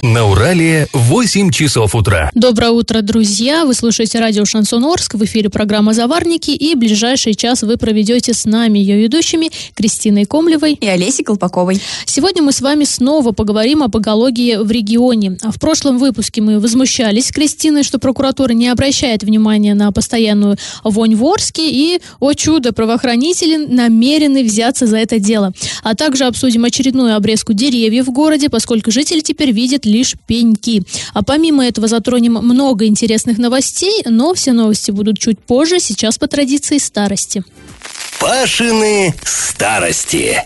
На Урале 8 часов утра. Доброе утро, друзья! Вы слушаете радио «Шансон Орск». В эфире программа «Заварники». И ближайший час вы проведете с нами, ее ведущими, Кристиной Комлевой и Олесей Колпаковой. Сегодня мы с вами снова поговорим об экологии в регионе. А в прошлом выпуске мы возмущались с Кристиной, что прокуратура не обращает внимания на постоянную вонь в Орске. И, о чудо, правоохранители намерены взяться за это дело. А также обсудим очередную обрезку деревьев в городе, поскольку жители теперь видят лишь пеньки. А помимо этого затронем много интересных новостей, но все новости будут чуть позже, сейчас по традиции старости. Пашины старости.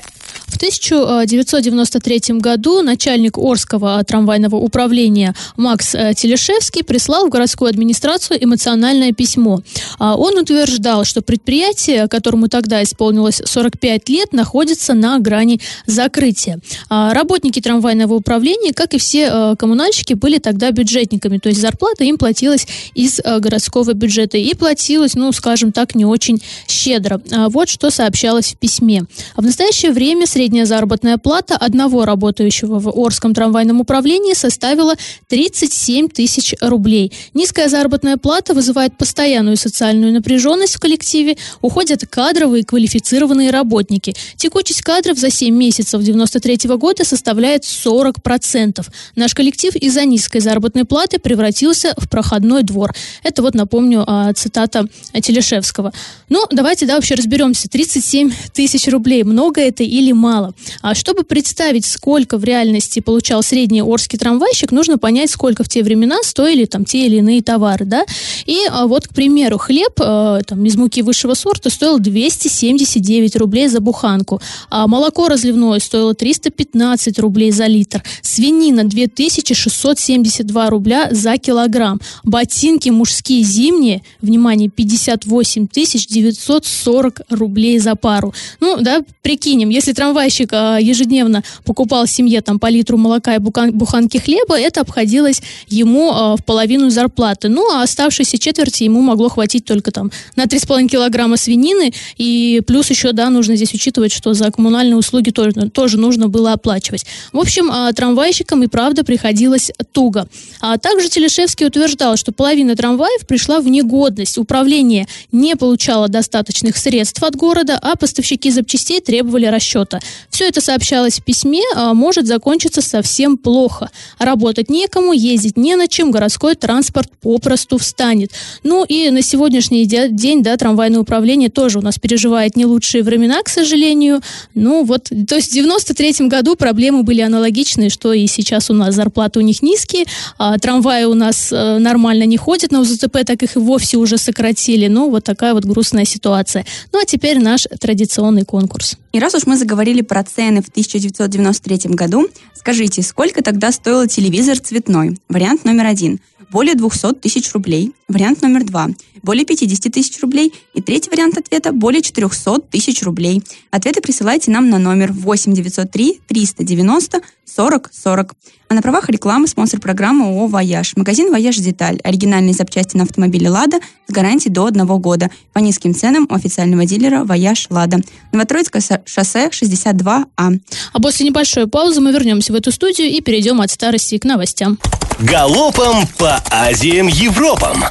В 1993 году начальник Орского трамвайного управления Макс э, Телешевский прислал в городскую администрацию эмоциональное письмо. А он утверждал, что предприятие, которому тогда исполнилось 45 лет, находится на грани закрытия. А работники трамвайного управления, как и все э, коммунальщики, были тогда бюджетниками, то есть зарплата им платилась из э, городского бюджета и платилась, ну, скажем так, не очень щедро. А вот что сообщалось в письме. В настоящее время средний Средняя заработная плата одного работающего в Орском трамвайном управлении составила 37 тысяч рублей. Низкая заработная плата вызывает постоянную социальную напряженность в коллективе, уходят кадровые квалифицированные работники. Текучесть кадров за 7 месяцев 93 года составляет 40%. Наш коллектив из-за низкой заработной платы превратился в проходной двор. Это вот, напомню, а, цитата Телешевского. Ну, давайте, да, вообще разберемся. 37 тысяч рублей. Много это или мало? Мало. А чтобы представить, сколько в реальности получал средний орский трамвайщик, нужно понять, сколько в те времена стоили там те или иные товары, да. И а, вот, к примеру, хлеб э, там, из муки высшего сорта стоил 279 рублей за буханку, а молоко разливное стоило 315 рублей за литр, свинина 2672 рубля за килограмм, ботинки мужские зимние, внимание, 58 940 рублей за пару. Ну, да, прикинем, если трамвай трамвайщик а, ежедневно покупал семье там по литру молока и буханки хлеба, это обходилось ему а, в половину зарплаты. Ну, а оставшиеся четверти ему могло хватить только там на 3,5 килограмма свинины, и плюс еще, да, нужно здесь учитывать, что за коммунальные услуги тоже, тоже нужно было оплачивать. В общем, а, трамвайщикам и правда приходилось туго. А также Телешевский утверждал, что половина трамваев пришла в негодность. Управление не получало достаточных средств от города, а поставщики запчастей требовали расчета. Все это сообщалось в письме, а может закончиться совсем плохо. Работать некому, ездить не на чем, городской транспорт попросту встанет. Ну и на сегодняшний день, да, трамвайное управление тоже у нас переживает не лучшие времена, к сожалению. Ну вот, то есть в 93 году проблемы были аналогичные, что и сейчас у нас зарплаты у них низкие, а трамваи у нас э, нормально не ходят на УЗТП, так их и вовсе уже сократили. Ну вот такая вот грустная ситуация. Ну а теперь наш традиционный конкурс. И раз уж мы заговорили про цены в 1993 году, скажите, сколько тогда стоил телевизор цветной? Вариант номер один. Более 200 тысяч рублей. Вариант номер два. Более 50 тысяч рублей. И третий вариант ответа – более 400 тысяч рублей. Ответы присылайте нам на номер 8 903 390 40 40. А на правах рекламы спонсор программы ООО «Вояж». Магазин «Вояж Деталь». Оригинальные запчасти на автомобиле «Лада» с гарантией до одного года. По низким ценам у официального дилера «Вояж Лада». Новотроицкое шоссе 62А. А после небольшой паузы мы вернемся в эту студию и перейдем от старости к новостям. Галопом по Азиям Европам!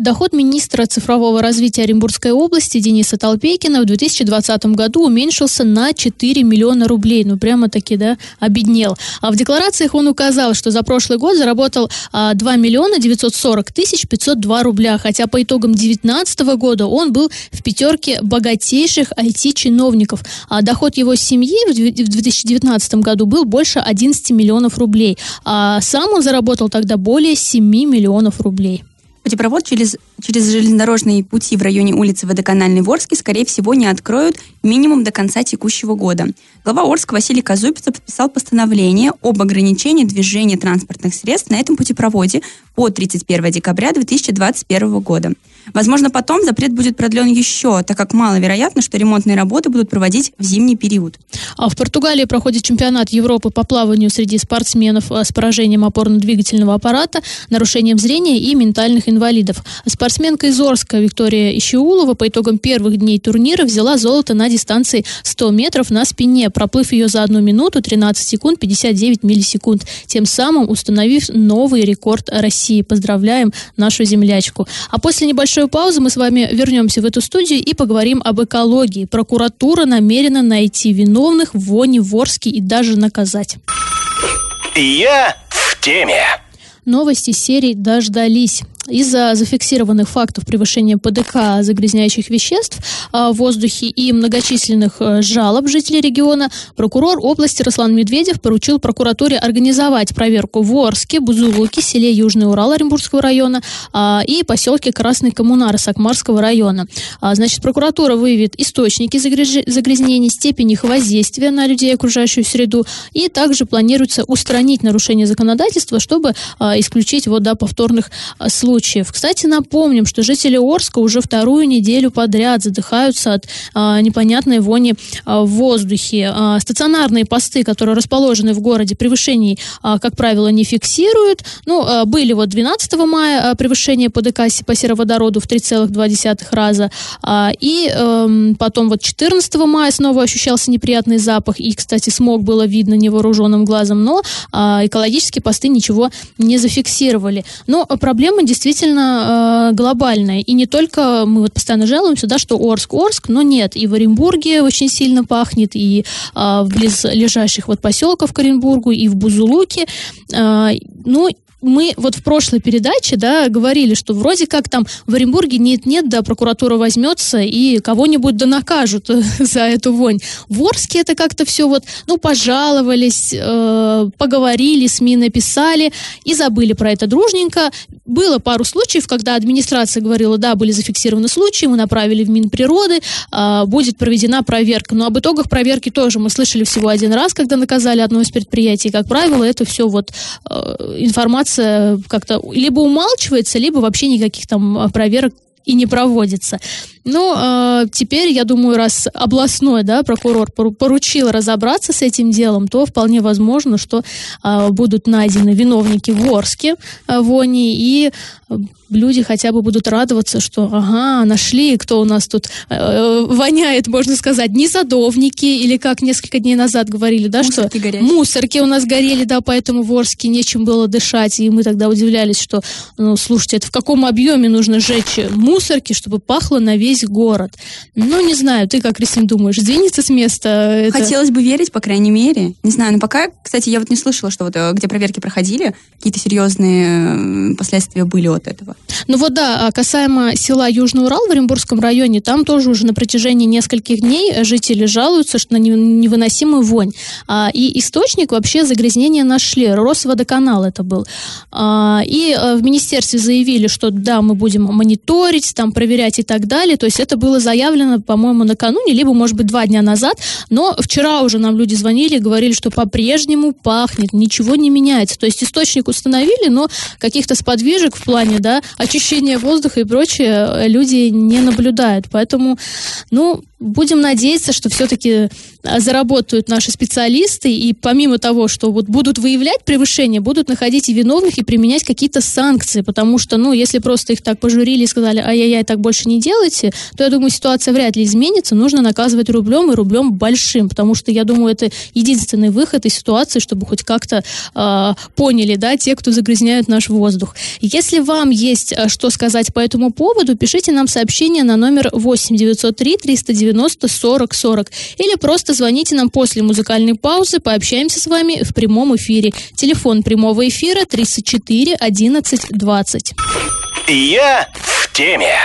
Доход министра цифрового развития Оренбургской области Дениса Толпейкина в 2020 году уменьшился на 4 миллиона рублей. Ну, прямо-таки, да, обеднел. А в декларациях он указал, что за прошлый год заработал а, 2 миллиона 940 тысяч 502 рубля, хотя по итогам 2019 года он был в пятерке богатейших IT-чиновников. А доход его семьи в 2019 году был больше 11 миллионов рублей. А сам он заработал тогда более 7 миллионов рублей. Путепровод через, через железнодорожные пути в районе улицы Водоканальной в Орске, скорее всего, не откроют минимум до конца текущего года. Глава Орска Василий Казупица подписал постановление об ограничении движения транспортных средств на этом путепроводе по 31 декабря 2021 года. Возможно, потом запрет будет продлен еще, так как маловероятно, что ремонтные работы будут проводить в зимний период. А в Португалии проходит чемпионат Европы по плаванию среди спортсменов э, с поражением опорно-двигательного аппарата, нарушением зрения и ментальных инвалидов. Спортсменка из Орска Виктория Ищеулова по итогам первых дней турнира взяла золото на дистанции 100 метров на спине, проплыв ее за одну минуту 13 секунд 59 миллисекунд, тем самым установив новый рекорд России. Поздравляем нашу землячку. А после небольшой паузы мы с вами вернемся в эту студию и поговорим об экологии. Прокуратура намерена найти виновных в воне в Орске и даже наказать. Я в теме. Новости серии «Дождались». Из-за зафиксированных фактов превышения ПДК загрязняющих веществ а, в воздухе и многочисленных э, жалоб жителей региона, прокурор области Руслан Медведев поручил прокуратуре организовать проверку в Орске, Бузулуке, селе Южный Урал Оренбургского района а, и поселке Красный Коммунар Сакмарского района. А, значит, прокуратура выявит источники загрязнений, степень их воздействия на людей и окружающую среду, и также планируется устранить нарушение законодательства, чтобы исключить вот, да, повторных случаев случаев. Кстати, напомним, что жители Орска уже вторую неделю подряд задыхаются от а, непонятной вони а, в воздухе. А, стационарные посты, которые расположены в городе, превышений, а, как правило, не фиксируют. Ну, а, были вот 12 мая а, превышение ПДК по сероводороду в 3,2 раза. А, и а, потом вот 14 мая снова ощущался неприятный запах. И, кстати, смог было видно невооруженным глазом, но а, экологические посты ничего не зафиксировали. Но проблема действительно действительно э, глобальная. И не только мы вот постоянно жалуемся, да, что Орск, Орск, но нет. И в Оренбурге очень сильно пахнет, и э, в близлежащих вот поселков к Оренбургу, и в Бузулуке. Э, ну, мы вот в прошлой передаче, да, говорили, что вроде как там в Оренбурге нет-нет, да, прокуратура возьмется и кого-нибудь да накажут за эту вонь. В Орске это как-то все вот, ну, пожаловались, э, поговорили, СМИ написали и забыли про это дружненько. Было пару случаев, когда администрация говорила, да, были зафиксированы случаи, мы направили в Минприроды, э, будет проведена проверка. Но об итогах проверки тоже мы слышали всего один раз, когда наказали одно из предприятий. Как правило, это все вот э, информация как-то либо умалчивается, либо вообще никаких там а, проверок и не проводится. Ну, э, теперь, я думаю, раз областной да, прокурор поручил разобраться с этим делом, то вполне возможно, что э, будут найдены виновники в Орске э, вони, и люди хотя бы будут радоваться, что, ага, нашли, кто у нас тут э, воняет, можно сказать, не садовники, или как несколько дней назад говорили, да, мусорки что горящие. мусорки у нас горели, да, поэтому в Орске нечем было дышать, и мы тогда удивлялись, что, ну, слушайте, это в каком объеме нужно сжечь мусорки, чтобы пахло на весь весь город. Ну, не знаю, ты как, Кристин, думаешь, сдвинется с места? Это... Хотелось бы верить, по крайней мере. Не знаю, но пока, кстати, я вот не слышала, что вот э, где проверки проходили, какие-то серьезные последствия были от этого. Ну вот да, а касаемо села Южный Урал в Оренбургском районе, там тоже уже на протяжении нескольких дней жители жалуются что на невыносимую вонь. А, и источник вообще загрязнения нашли. Росводоканал это был. А, и э, в министерстве заявили, что да, мы будем мониторить, там проверять и так далее. То есть это было заявлено, по-моему, накануне, либо, может быть, два дня назад. Но вчера уже нам люди звонили и говорили, что по-прежнему пахнет, ничего не меняется. То есть источник установили, но каких-то сподвижек в плане, да, очищения воздуха и прочее люди не наблюдают. Поэтому, ну, будем надеяться, что все-таки а, заработают наши специалисты, и помимо того, что вот будут выявлять превышение, будут находить и виновных, и применять какие-то санкции, потому что, ну, если просто их так пожурили и сказали, ай-яй-яй, так больше не делайте, то, я думаю, ситуация вряд ли изменится, нужно наказывать рублем, и рублем большим, потому что, я думаю, это единственный выход из ситуации, чтобы хоть как-то э, поняли, да, те, кто загрязняют наш воздух. Если вам есть что сказать по этому поводу, пишите нам сообщение на номер 8 903 390 90 40 40. Или просто звоните нам после музыкальной паузы, пообщаемся с вами в прямом эфире. Телефон прямого эфира 34 11 20. Я в теме.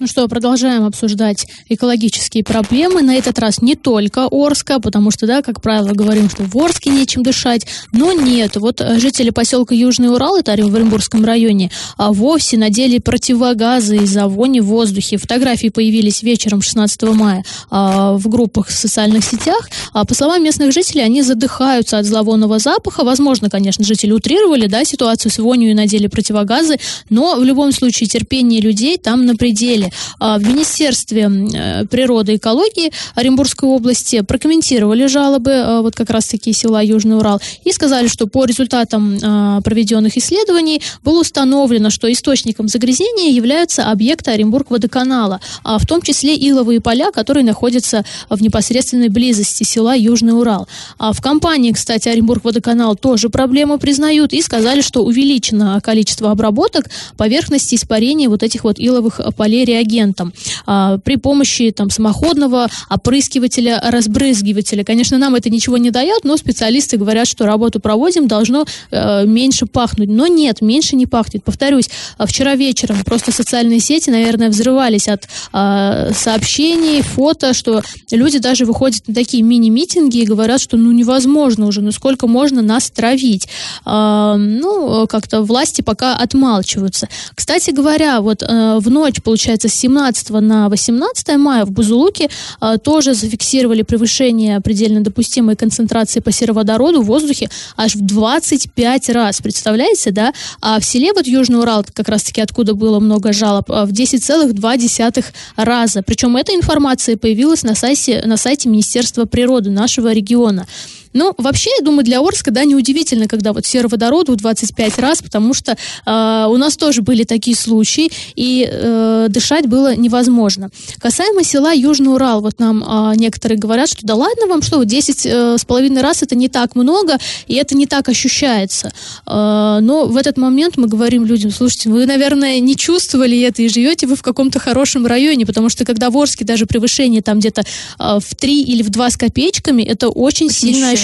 Ну что, продолжаем обсуждать экологические проблемы. На этот раз не только Орска, потому что, да, как правило, говорим, что в Орске нечем дышать. Но нет, вот э, жители поселка Южный Урал, это в Оренбургском районе, а вовсе надели противогазы из-за вони в воздухе. Фотографии появились вечером 16 мая а, в группах в социальных сетях. А, по словам местных жителей, они задыхаются от зловонного запаха. Возможно, конечно, жители утрировали, да, ситуацию с вонью и надели противогазы, но в любом случае терпение людей там на пределе. А, в Министерстве э, природы и экологии Оренбургской области прокомментировали жалобы э, вот как раз-таки села Южный Урал и сказали, что по результатам а, проведенных исследований было установлено, что источником загрязнения являются объекты Оренбург-водоканала, а в том числе иловые поля, которые находятся в непосредственной близости села Южный Урал. А в компании, кстати, Оренбург-водоканал тоже проблему признают и сказали, что увеличено количество обработок поверхности испарения вот этих вот иловых полей реагентом а, при помощи там, самоходного опрыскивателя, разбрызгивателя. Конечно, нам это ничего не дает, но специалисты говорят, что работу проводим, должно э, меньше пахнуть. Но нет, меньше не пахнет. Повторюсь, а, вчера вечером просто социальные сети, наверное, взрывались от э, сообщений, фото, что люди даже выходят на такие мини-митинги и говорят, что ну невозможно уже, ну сколько можно нас травить. Ну, как-то власти пока отмалчиваются. Кстати говоря, вот э, в ночь, получается, с 17 на 18 мая в Бузулуке а, тоже зафиксировали превышение предельно допустимой концентрации по сероводороду в воздухе аж в 25 раз. Представляете, да? А в селе вот Южный Урал, как раз-таки откуда было много жалоб, а, в 10,2 раза. Причем эта информация появилась на сайте, на сайте Министерства природы нашего региона. Ну, вообще, я думаю, для Орска, да, неудивительно, когда вот сероводороду в 25 раз, потому что э, у нас тоже были такие случаи, и э, дышать было невозможно. Касаемо села Южный Урал, вот нам э, некоторые говорят, что да ладно вам, что 10 э, с половиной раз это не так много, и это не так ощущается. Э, но в этот момент мы говорим людям, слушайте, вы, наверное, не чувствовали это, и живете вы в каком-то хорошем районе, потому что когда в Орске даже превышение там где-то э, в 3 или в 2 с копеечками, это очень, очень сильно ощущается.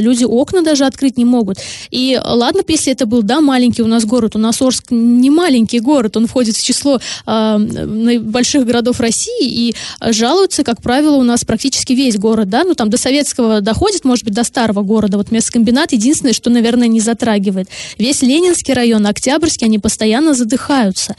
Люди окна даже открыть не могут. И ладно, если это был, да, маленький у нас город, у нас Орск не маленький город, он входит в число э, больших городов России, и жалуются, как правило, у нас практически весь город, да, ну там до советского доходит, может быть, до старого города. Вот мясокомбинат единственное, что, наверное, не затрагивает. Весь Ленинский район, Октябрьский, они постоянно задыхаются.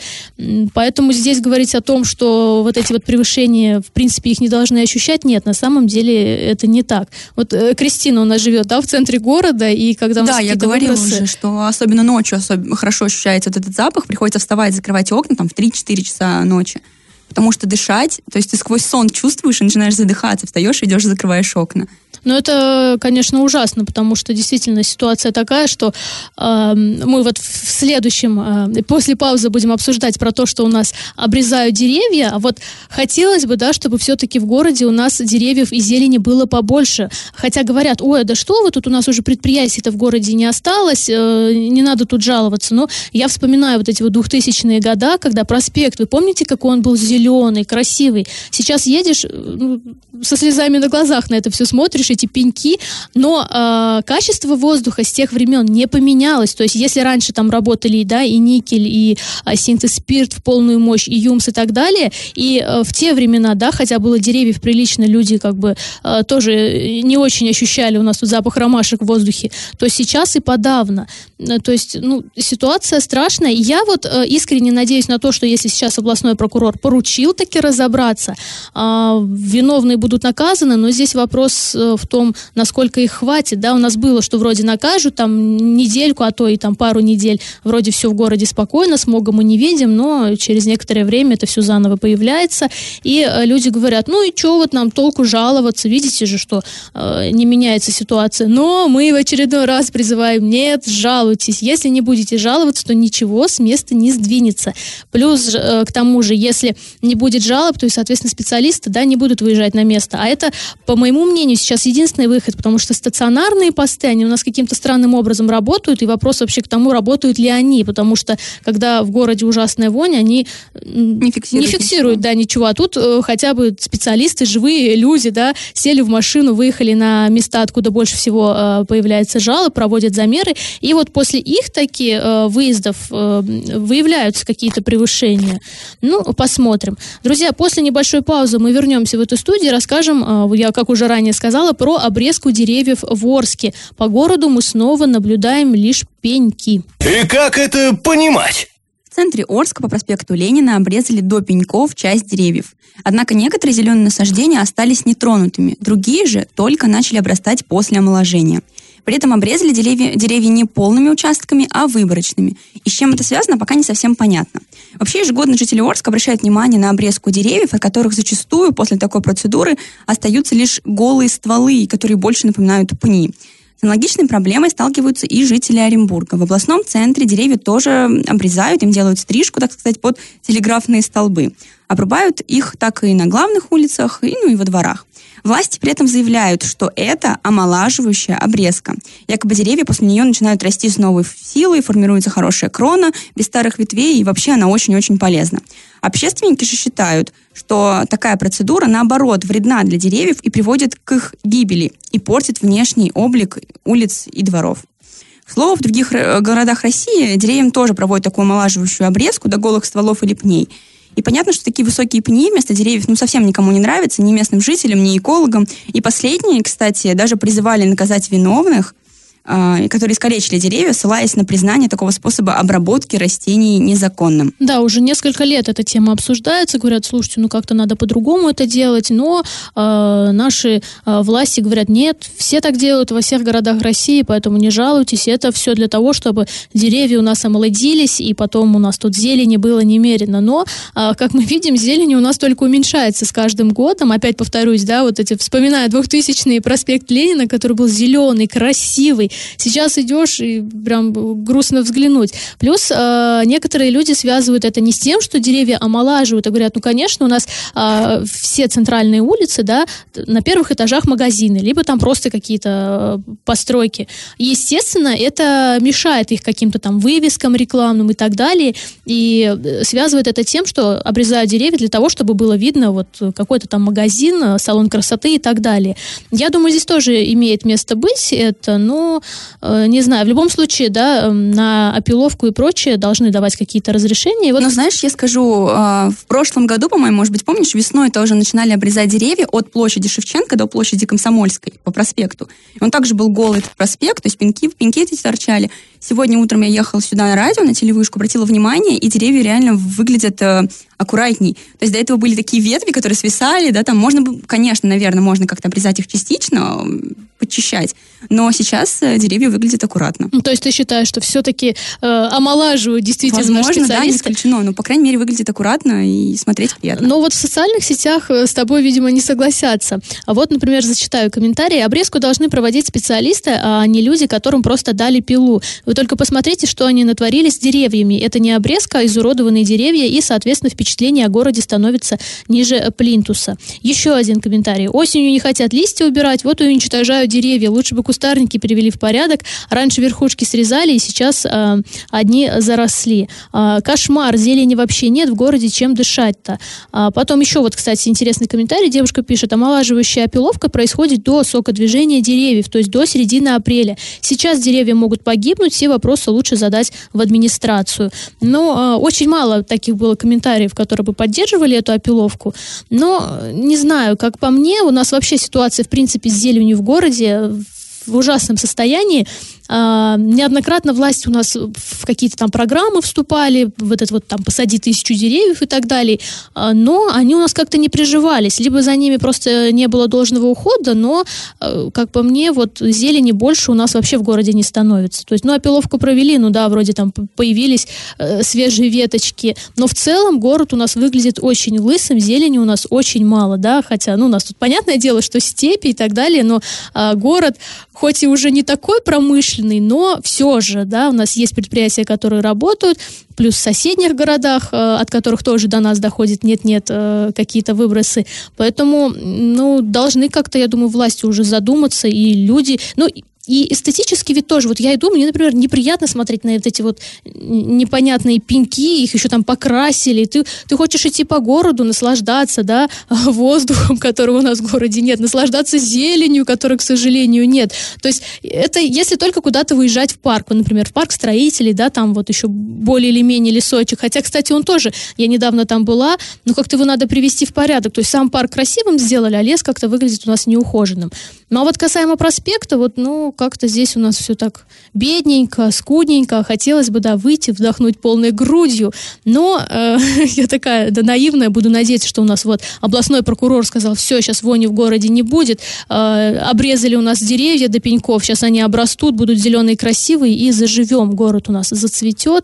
Поэтому здесь говорить о том, что вот эти вот превышения, в принципе, их не должны ощущать, нет, на самом деле это не так. Вот э, Кристина Кристина у нас живет, да, в центре города, и когда у нас Да, я говорила выбросы... уже, что особенно ночью особенно хорошо ощущается вот этот запах, приходится вставать, закрывать окна там в 3-4 часа ночи. Потому что дышать, то есть ты сквозь сон чувствуешь и начинаешь задыхаться, встаешь, идешь, закрываешь окна. Ну, это, конечно, ужасно, потому что действительно ситуация такая, что э, мы вот в следующем, э, после паузы будем обсуждать про то, что у нас обрезают деревья, а вот хотелось бы, да, чтобы все-таки в городе у нас деревьев и зелени было побольше. Хотя говорят, ой, да что вы, тут у нас уже предприятий-то в городе не осталось, э, не надо тут жаловаться. Но я вспоминаю вот эти вот двухтысячные года, когда проспект, вы помните, какой он был зеленый, красивый? Сейчас едешь, э, ну, со слезами на глазах на это все смотришь, эти пеньки, но э, качество воздуха с тех времен не поменялось. То есть, если раньше там работали, да, и никель, и э, синтез спирт в полную мощь, и юмс и так далее, и э, в те времена, да, хотя было деревьев прилично, люди как бы э, тоже не очень ощущали у нас тут запах ромашек в воздухе, то сейчас и подавно. Э, то есть, ну, ситуация страшная. Я вот э, искренне надеюсь на то, что если сейчас областной прокурор поручил таки разобраться, э, виновные будут наказаны, но здесь вопрос э, в том, насколько их хватит. Да, у нас было, что вроде накажут там недельку, а то и там пару недель, вроде все в городе спокойно, смога мы не видим, но через некоторое время это все заново появляется, и э, люди говорят, ну и что вот нам толку жаловаться, видите же, что э, не меняется ситуация, но мы в очередной раз призываем, нет, жалуйтесь, если не будете жаловаться, то ничего с места не сдвинется. Плюс э, к тому же, если не будет жалоб, то и, соответственно, специалисты, да, не будут выезжать на место, а это, по моему мнению, сейчас единственный выход, потому что стационарные посты, они у нас каким-то странным образом работают, и вопрос вообще к тому, работают ли они, потому что когда в городе ужасная вонь, они не фиксируют, не фиксируют да, ничего, а тут э, хотя бы специалисты, живые люди, да, сели в машину, выехали на места, откуда больше всего э, появляется жалоб, проводят замеры, и вот после их таки э, выездов э, выявляются какие-то превышения. Ну, посмотрим. Друзья, после небольшой паузы мы вернемся в эту студию, расскажем, э, я как уже ранее сказала, про обрезку деревьев в Орске. По городу мы снова наблюдаем лишь пеньки. И как это понимать? В центре Орска по проспекту Ленина обрезали до пеньков часть деревьев. Однако некоторые зеленые насаждения остались нетронутыми, другие же только начали обрастать после омоложения. При этом обрезали деревья, деревья не полными участками, а выборочными. И с чем это связано, пока не совсем понятно. Вообще, ежегодно жители Орска обращают внимание на обрезку деревьев, от которых зачастую после такой процедуры остаются лишь голые стволы, которые больше напоминают пни. С аналогичной проблемой сталкиваются и жители Оренбурга. В областном центре деревья тоже обрезают, им делают стрижку, так сказать, под телеграфные столбы. Обрубают их так и на главных улицах, и, ну, и во дворах. Власти при этом заявляют, что это омолаживающая обрезка. Якобы деревья после нее начинают расти с новой силой, формируется хорошая крона без старых ветвей, и вообще она очень-очень полезна. Общественники же считают, что такая процедура, наоборот, вредна для деревьев и приводит к их гибели и портит внешний облик улиц и дворов. К слову, в других э, городах России деревьям тоже проводят такую омолаживающую обрезку до голых стволов или пней. И понятно, что такие высокие пни вместо деревьев ну, совсем никому не нравятся, ни местным жителям, ни экологам. И последние, кстати, даже призывали наказать виновных, которые искалечили деревья, ссылаясь на признание такого способа обработки растений незаконным. Да, уже несколько лет эта тема обсуждается, говорят, слушайте, ну как-то надо по-другому это делать, но э, наши э, власти говорят, нет, все так делают во всех городах России, поэтому не жалуйтесь, это все для того, чтобы деревья у нас омолодились, и потом у нас тут зелени было немерено, но, э, как мы видим, зелень у нас только уменьшается с каждым годом, опять повторюсь, да, вот эти, вспоминая 2000-й проспект Ленина, который был зеленый, красивый, Сейчас идешь и прям грустно взглянуть. Плюс э, некоторые люди связывают это не с тем, что деревья омолаживают, а говорят, ну, конечно, у нас э, все центральные улицы, да, на первых этажах магазины, либо там просто какие-то э, постройки. Естественно, это мешает их каким-то там вывескам рекламным и так далее, и э, связывает это тем, что обрезают деревья для того, чтобы было видно вот какой-то там магазин, э, салон красоты и так далее. Я думаю, здесь тоже имеет место быть это, но Э, не знаю, в любом случае, да, эм, на опиловку и прочее должны давать какие-то разрешения. Вот... Но знаешь, я скажу, э, в прошлом году, по-моему, может быть, помнишь, весной тоже начинали обрезать деревья от площади Шевченко до площади Комсомольской по проспекту. Он также был голый этот проспект, то есть пеньки, пеньки эти торчали. Сегодня утром я ехала сюда на радио, на телевышку, обратила внимание, и деревья реально выглядят э, аккуратней. То есть до этого были такие ветви, которые свисали, да, там можно, конечно, наверное, можно как-то обрезать их частично, подчищать. Но сейчас э, деревья выглядят аккуратно. Ну, то есть ты считаешь, что все-таки э, омолаживают действительно Возможно, да, не исключено. Но, по крайней мере, выглядит аккуратно и смотреть приятно. Но вот в социальных сетях э, с тобой, видимо, не согласятся. А вот, например, зачитаю комментарии. Обрезку должны проводить специалисты, а не люди, которым просто дали пилу. Вы только посмотрите, что они натворили с деревьями. Это не обрезка, а изуродованные деревья, и, соответственно, впечатление о городе становится ниже плинтуса. Еще один комментарий. Осенью не хотят листья убирать, вот и уничтожают деревья. Лучше бы кустарники привели в порядок. Раньше верхушки срезали, и сейчас э, одни заросли. Э, кошмар, зелени вообще нет в городе, чем дышать-то. А потом еще вот, кстати, интересный комментарий. Девушка пишет, омолаживающая опиловка происходит до сокодвижения деревьев, то есть до середины апреля. Сейчас деревья могут погибнуть, все вопросы лучше задать в администрацию. Но э, очень мало таких было комментариев, которые бы поддерживали эту опиловку. Но не знаю, как по мне, у нас вообще ситуация, в принципе, с зеленью в городе городе в ужасном состоянии. А, неоднократно власти у нас в какие-то там программы вступали, в этот вот там «посади тысячу деревьев» и так далее, а, но они у нас как-то не приживались, либо за ними просто не было должного ухода, но, а, как по мне, вот зелени больше у нас вообще в городе не становится. То есть, ну, опиловку провели, ну да, вроде там появились э, свежие веточки, но в целом город у нас выглядит очень лысым, зелени у нас очень мало, да, хотя, ну, у нас тут понятное дело, что степи и так далее, но город, хоть и уже не такой промышленный, промышленный, но все же, да, у нас есть предприятия, которые работают, плюс в соседних городах, э, от которых тоже до нас доходит нет-нет э, какие-то выбросы. Поэтому, ну, должны как-то, я думаю, власти уже задуматься, и люди, ну, и эстетически ведь тоже, вот я иду, мне, например, неприятно смотреть на вот эти вот непонятные пеньки, их еще там покрасили, ты, ты хочешь идти по городу, наслаждаться, да, воздухом, которого у нас в городе нет, наслаждаться зеленью, которой, к сожалению, нет. То есть это если только куда-то выезжать в парк, вот, например, в парк строителей, да, там вот еще более или менее лесочек, хотя, кстати, он тоже, я недавно там была, но как-то его надо привести в порядок, то есть сам парк красивым сделали, а лес как-то выглядит у нас неухоженным. Ну а вот касаемо проспекта, вот, ну, как-то здесь у нас все так бедненько, скудненько. Хотелось бы, да, выйти, вдохнуть полной грудью. Но э, я такая, да, наивная, буду надеяться, что у нас вот областной прокурор сказал, все, сейчас вони в городе не будет. Э, обрезали у нас деревья до пеньков, сейчас они обрастут, будут зеленые, красивые, и заживем. Город у нас зацветет.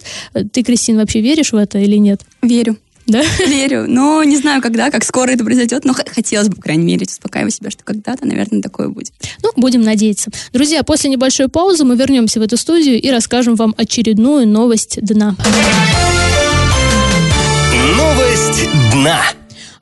Ты, Кристина, вообще веришь в это или нет? Верю. Да? Верю. Но не знаю, когда, как скоро это произойдет, но хотелось бы, по крайней мере, успокаивать себя, что когда-то, наверное, такое будет. Ну, будем надеяться. Друзья, после небольшой паузы мы вернемся в эту студию и расскажем вам очередную новость дна. Новость дна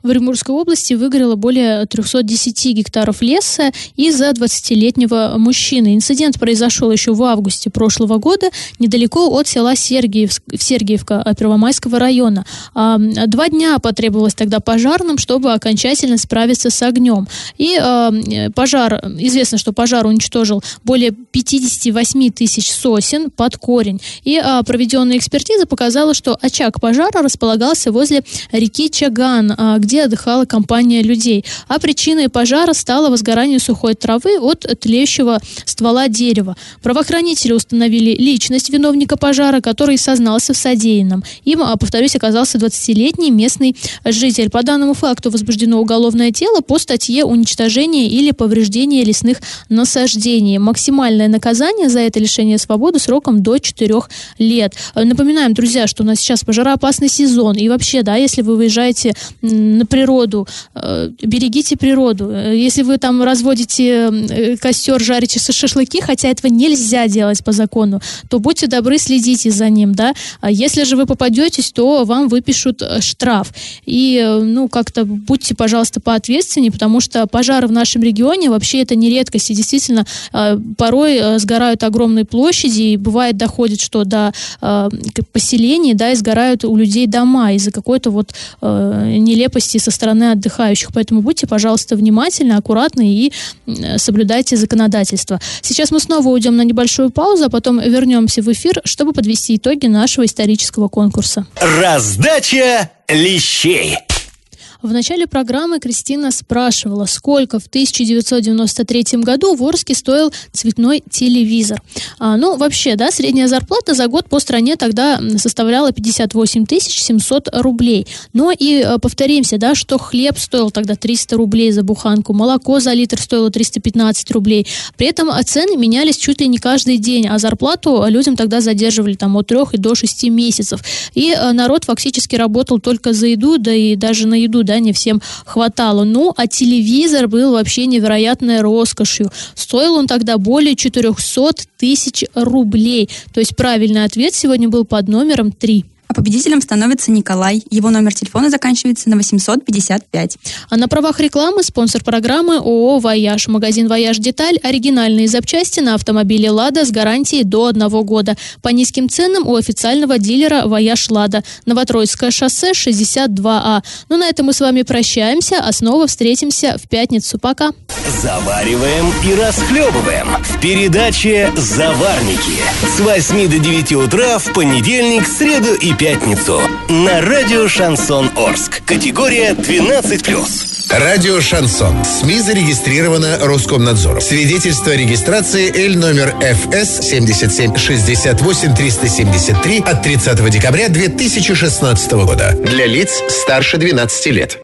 в Оренбургской области выгорело более 310 гектаров леса из-за 20-летнего мужчины. Инцидент произошел еще в августе прошлого года недалеко от села Сергиев, Сергиевка Первомайского района. А, два дня потребовалось тогда пожарным, чтобы окончательно справиться с огнем. И а, пожар, известно, что пожар уничтожил более 58 тысяч сосен под корень. И а, проведенная экспертиза показала, что очаг пожара располагался возле реки Чаган, где где отдыхала компания людей. А причиной пожара стало возгорание сухой травы от тлеющего ствола дерева. Правоохранители установили личность виновника пожара, который сознался в содеянном. Им, а, повторюсь, оказался 20-летний местный житель. По данному факту возбуждено уголовное дело по статье «Уничтожение или повреждение лесных насаждений». Максимальное наказание за это лишение свободы сроком до 4 лет. Напоминаем, друзья, что у нас сейчас пожароопасный сезон. И вообще, да, если вы выезжаете на на природу, э, берегите природу. Э, если вы там разводите э, костер, жарите шашлыки, хотя этого нельзя делать по закону, то будьте добры, следите за ним, да. А если же вы попадетесь, то вам выпишут штраф. И, ну, как-то будьте, пожалуйста, поответственнее, потому что пожары в нашем регионе вообще это не редкость. И действительно, порой сгорают огромные площади, и бывает доходит, что до поселений, да, и сгорают у людей дома из-за какой-то вот нелепости со стороны отдыхающих. Поэтому будьте, пожалуйста, внимательны, аккуратны и соблюдайте законодательство. Сейчас мы снова уйдем на небольшую паузу, а потом вернемся в эфир, чтобы подвести итоги нашего исторического конкурса. Раздача лещей. В начале программы Кристина спрашивала, сколько в 1993 году в Орске стоил цветной телевизор. А, ну, вообще, да, средняя зарплата за год по стране тогда составляла 58 700 рублей. Но и э, повторимся, да, что хлеб стоил тогда 300 рублей за буханку, молоко за литр стоило 315 рублей. При этом цены менялись чуть ли не каждый день, а зарплату людям тогда задерживали там от 3 и до 6 месяцев. И э, народ фактически работал только за еду, да и даже на еду, да, да, не всем хватало. Ну, а телевизор был вообще невероятной роскошью. Стоил он тогда более 400 тысяч рублей. То есть правильный ответ сегодня был под номером 3. А победителем становится Николай. Его номер телефона заканчивается на 855. А на правах рекламы спонсор программы ООО «Вояж». Магазин «Вояж Деталь» – оригинальные запчасти на автомобиле «Лада» с гарантией до одного года. По низким ценам у официального дилера «Вояж Лада». Новотроицкое шоссе 62А. Ну, на этом мы с вами прощаемся, а снова встретимся в пятницу. Пока. Завариваем и расхлебываем в передаче «Заварники» с 8 до 9 утра в понедельник, среду и пятницу на радио «Шансон Орск». Категория 12+. Радио «Шансон». СМИ зарегистрировано Роскомнадзором. Свидетельство о регистрации Л номер ФС 7768 373 от 30 декабря 2016 года. Для лиц старше 12 лет.